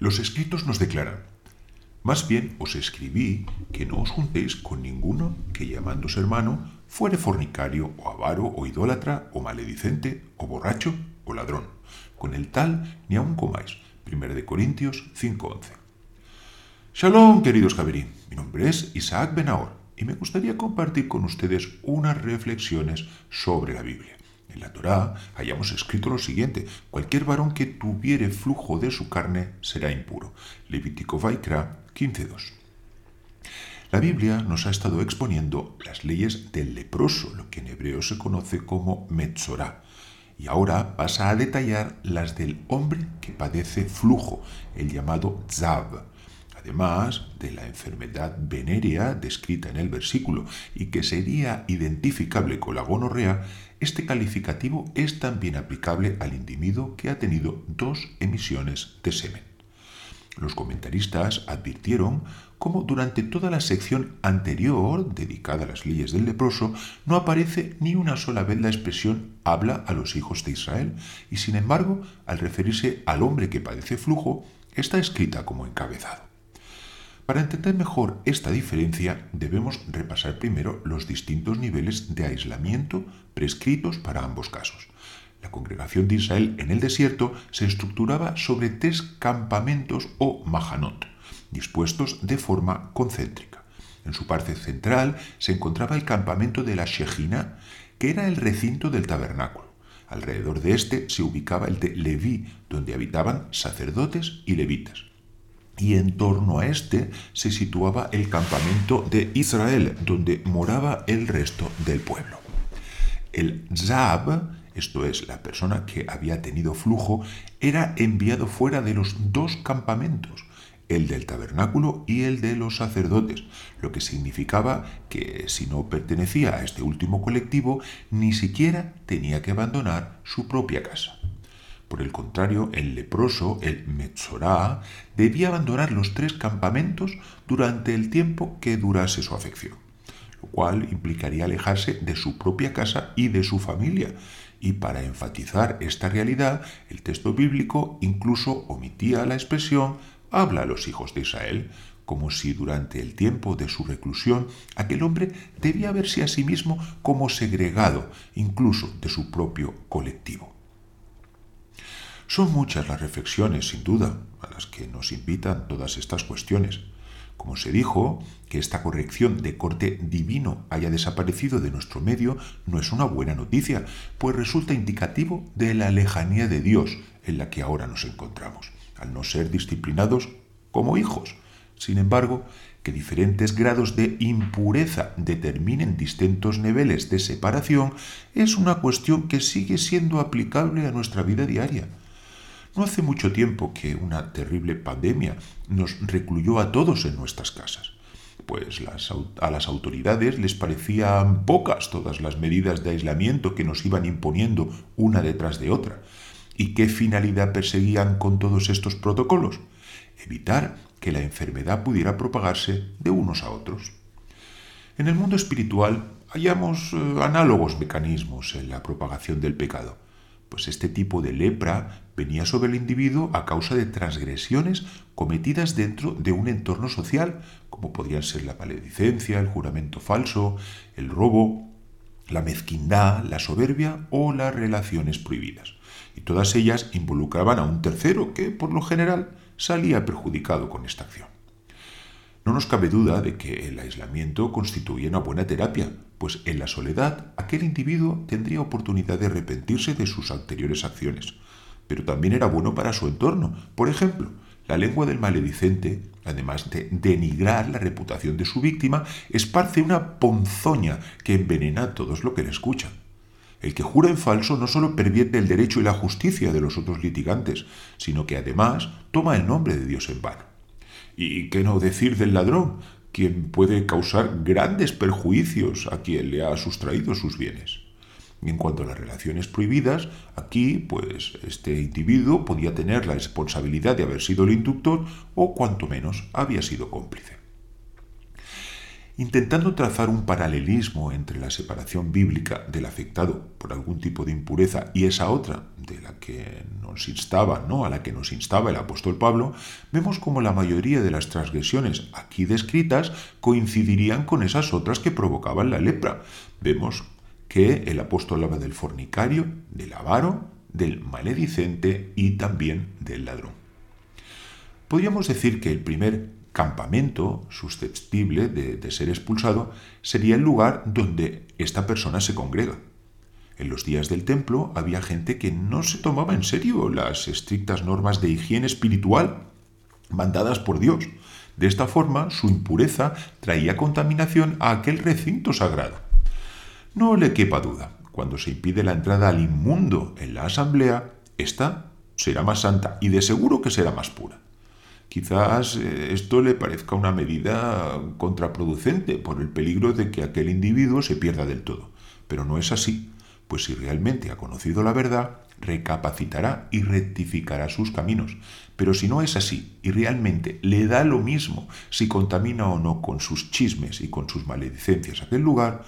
Los escritos nos declaran, más bien os escribí que no os juntéis con ninguno que llamándose hermano fuere fornicario o avaro o idólatra o maledicente o borracho o ladrón. Con el tal ni aun comáis. 1 de Corintios 5:11. Shalom, queridos Javerí. Mi nombre es Isaac Benahor y me gustaría compartir con ustedes unas reflexiones sobre la Biblia. En la Torá hayamos escrito lo siguiente: cualquier varón que tuviere flujo de su carne será impuro. Levítico Vaikra 15.2. La Biblia nos ha estado exponiendo las leyes del leproso, lo que en hebreo se conoce como Metzorá. Y ahora pasa a detallar las del hombre que padece flujo, el llamado Zav. Además de la enfermedad venérea descrita en el versículo y que sería identificable con la gonorrea, este calificativo es también aplicable al individuo que ha tenido dos emisiones de semen. Los comentaristas advirtieron cómo durante toda la sección anterior, dedicada a las leyes del leproso, no aparece ni una sola vez la expresión habla a los hijos de Israel, y sin embargo, al referirse al hombre que padece flujo, está escrita como encabezado. Para entender mejor esta diferencia, debemos repasar primero los distintos niveles de aislamiento prescritos para ambos casos. La congregación de Israel en el desierto se estructuraba sobre tres campamentos o mahanot, dispuestos de forma concéntrica. En su parte central se encontraba el campamento de la Shejina, que era el recinto del tabernáculo. Alrededor de este se ubicaba el de Leví, donde habitaban sacerdotes y levitas. Y en torno a este se situaba el campamento de Israel, donde moraba el resto del pueblo. El Zab, esto es, la persona que había tenido flujo, era enviado fuera de los dos campamentos, el del tabernáculo y el de los sacerdotes, lo que significaba que si no pertenecía a este último colectivo, ni siquiera tenía que abandonar su propia casa. Por el contrario, el leproso, el Metzorá, debía abandonar los tres campamentos durante el tiempo que durase su afección, lo cual implicaría alejarse de su propia casa y de su familia. Y para enfatizar esta realidad, el texto bíblico incluso omitía la expresión habla a los hijos de Israel, como si durante el tiempo de su reclusión aquel hombre debía verse a sí mismo como segregado incluso de su propio colectivo. Son muchas las reflexiones, sin duda, a las que nos invitan todas estas cuestiones. Como se dijo, que esta corrección de corte divino haya desaparecido de nuestro medio no es una buena noticia, pues resulta indicativo de la lejanía de Dios en la que ahora nos encontramos al no ser disciplinados como hijos. Sin embargo, que diferentes grados de impureza determinen distintos niveles de separación es una cuestión que sigue siendo aplicable a nuestra vida diaria. No hace mucho tiempo que una terrible pandemia nos recluyó a todos en nuestras casas, pues a las autoridades les parecían pocas todas las medidas de aislamiento que nos iban imponiendo una detrás de otra, ¿Y qué finalidad perseguían con todos estos protocolos? Evitar que la enfermedad pudiera propagarse de unos a otros. En el mundo espiritual hallamos eh, análogos mecanismos en la propagación del pecado, pues este tipo de lepra venía sobre el individuo a causa de transgresiones cometidas dentro de un entorno social, como podrían ser la maledicencia, el juramento falso, el robo, la mezquindad, la soberbia o las relaciones prohibidas y todas ellas involucraban a un tercero que, por lo general, salía perjudicado con esta acción. No nos cabe duda de que el aislamiento constituye una buena terapia, pues en la soledad aquel individuo tendría oportunidad de arrepentirse de sus anteriores acciones, pero también era bueno para su entorno. Por ejemplo, la lengua del maledicente, además de denigrar la reputación de su víctima, esparce una ponzoña que envenena a todos lo que le escuchan. El que jura en falso no solo pervierte el derecho y la justicia de los otros litigantes, sino que además toma el nombre de Dios en vano. ¿Y qué no decir del ladrón, quien puede causar grandes perjuicios a quien le ha sustraído sus bienes? En cuanto a las relaciones prohibidas, aquí, pues, este individuo podía tener la responsabilidad de haber sido el inductor o, cuanto menos, había sido cómplice. Intentando trazar un paralelismo entre la separación bíblica del afectado por algún tipo de impureza y esa otra de la que nos instaba, ¿no? a la que nos instaba el apóstol Pablo, vemos como la mayoría de las transgresiones aquí descritas coincidirían con esas otras que provocaban la lepra. Vemos que el apóstol habla del fornicario, del avaro, del maledicente y también del ladrón. Podríamos decir que el primer campamento susceptible de, ser expulsado sería el lugar donde esta persona se congrega. En los días del templo había gente que no se tomaba en serio las estrictas normas de higiene espiritual mandadas por Dios. De esta forma, su impureza traía contaminación a aquel recinto sagrado. No le quepa duda, cuando se impide la entrada al inmundo en la asamblea, esta será más santa y de seguro que será más pura. Quizás eh, esto le parezca una medida contraproducente por el peligro de que aquel individuo se pierda del todo. Pero no es así, pues si realmente ha conocido la verdad, recapacitará y rectificará sus caminos. Pero si no es así y realmente le da lo mismo si contamina o no con sus chismes y con sus maledicencias aquel lugar,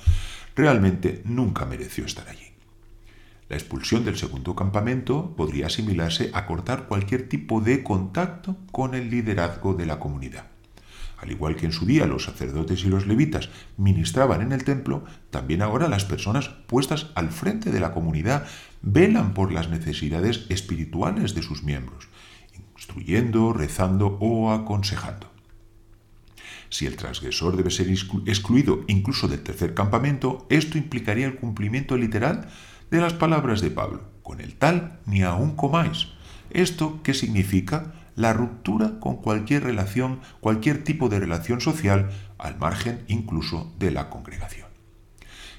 realmente nunca mereció estar allí. La expulsión del segundo campamento podría asimilarse a cortar cualquier tipo de contacto con el liderazgo de la comunidad. Al igual que en su día los sacerdotes y los levitas ministraban en el templo, también ahora las personas puestas al frente de la comunidad velan por las necesidades espirituales de sus miembros, instruyendo, rezando o aconsejando. Si el transgresor debe ser excluido incluso del tercer campamento, esto implicaría el cumplimiento literal de las palabras de Pablo, con el tal ni aún comáis. ¿Esto qué significa? La ruptura con cualquier relación, cualquier tipo de relación social, al margen incluso de la congregación.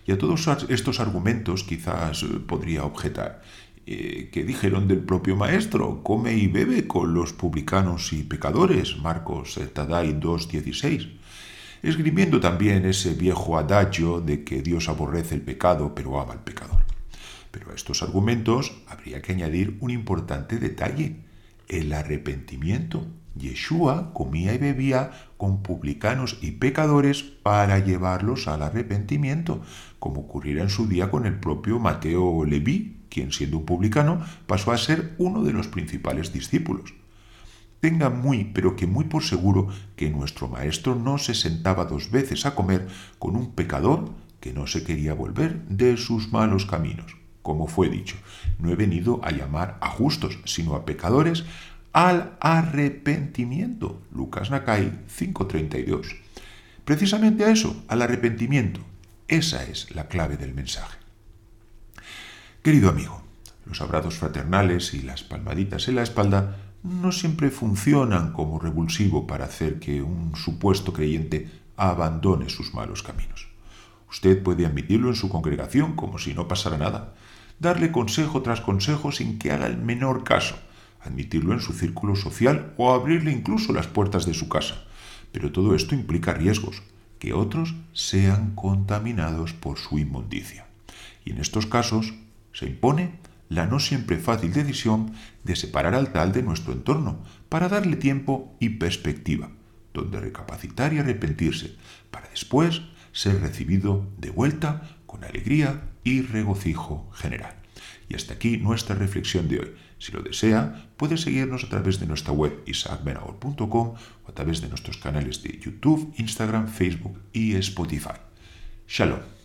Y a todos estos argumentos quizás eh, podría objetar, eh, que dijeron del propio Maestro, come y bebe con los publicanos y pecadores, Marcos Tadai 2.16, esgrimiendo también ese viejo adagio de que Dios aborrece el pecado pero ama al pecador. Pero a estos argumentos habría que añadir un importante detalle, el arrepentimiento. Yeshua comía y bebía con publicanos y pecadores para llevarlos al arrepentimiento, como ocurriera en su día con el propio Mateo Leví, quien siendo un publicano pasó a ser uno de los principales discípulos. Tenga muy, pero que muy por seguro que nuestro maestro no se sentaba dos veces a comer con un pecador que no se quería volver de sus malos caminos como fue dicho, no he venido a llamar a justos, sino a pecadores al arrepentimiento. Lucas Nakai 5:32. Precisamente a eso, al arrepentimiento. Esa es la clave del mensaje. Querido amigo, los abrazos fraternales y las palmaditas en la espalda no siempre funcionan como revulsivo para hacer que un supuesto creyente abandone sus malos caminos. Usted puede admitirlo en su congregación como si no pasara nada, darle consejo tras consejo sin que haga el menor caso, admitirlo en su círculo social o abrirle incluso las puertas de su casa. Pero todo esto implica riesgos, que otros sean contaminados por su inmundicia. Y en estos casos se impone la no siempre fácil decisión de separar al tal de nuestro entorno para darle tiempo y perspectiva, donde recapacitar y arrepentirse, para después ser recibido de vuelta con alegría y regocijo general. Y hasta aquí nuestra reflexión de hoy. Si lo desea, puede seguirnos a través de nuestra web isaacbenahor.com o a través de nuestros canales de YouTube, Instagram, Facebook y Spotify. Shalom.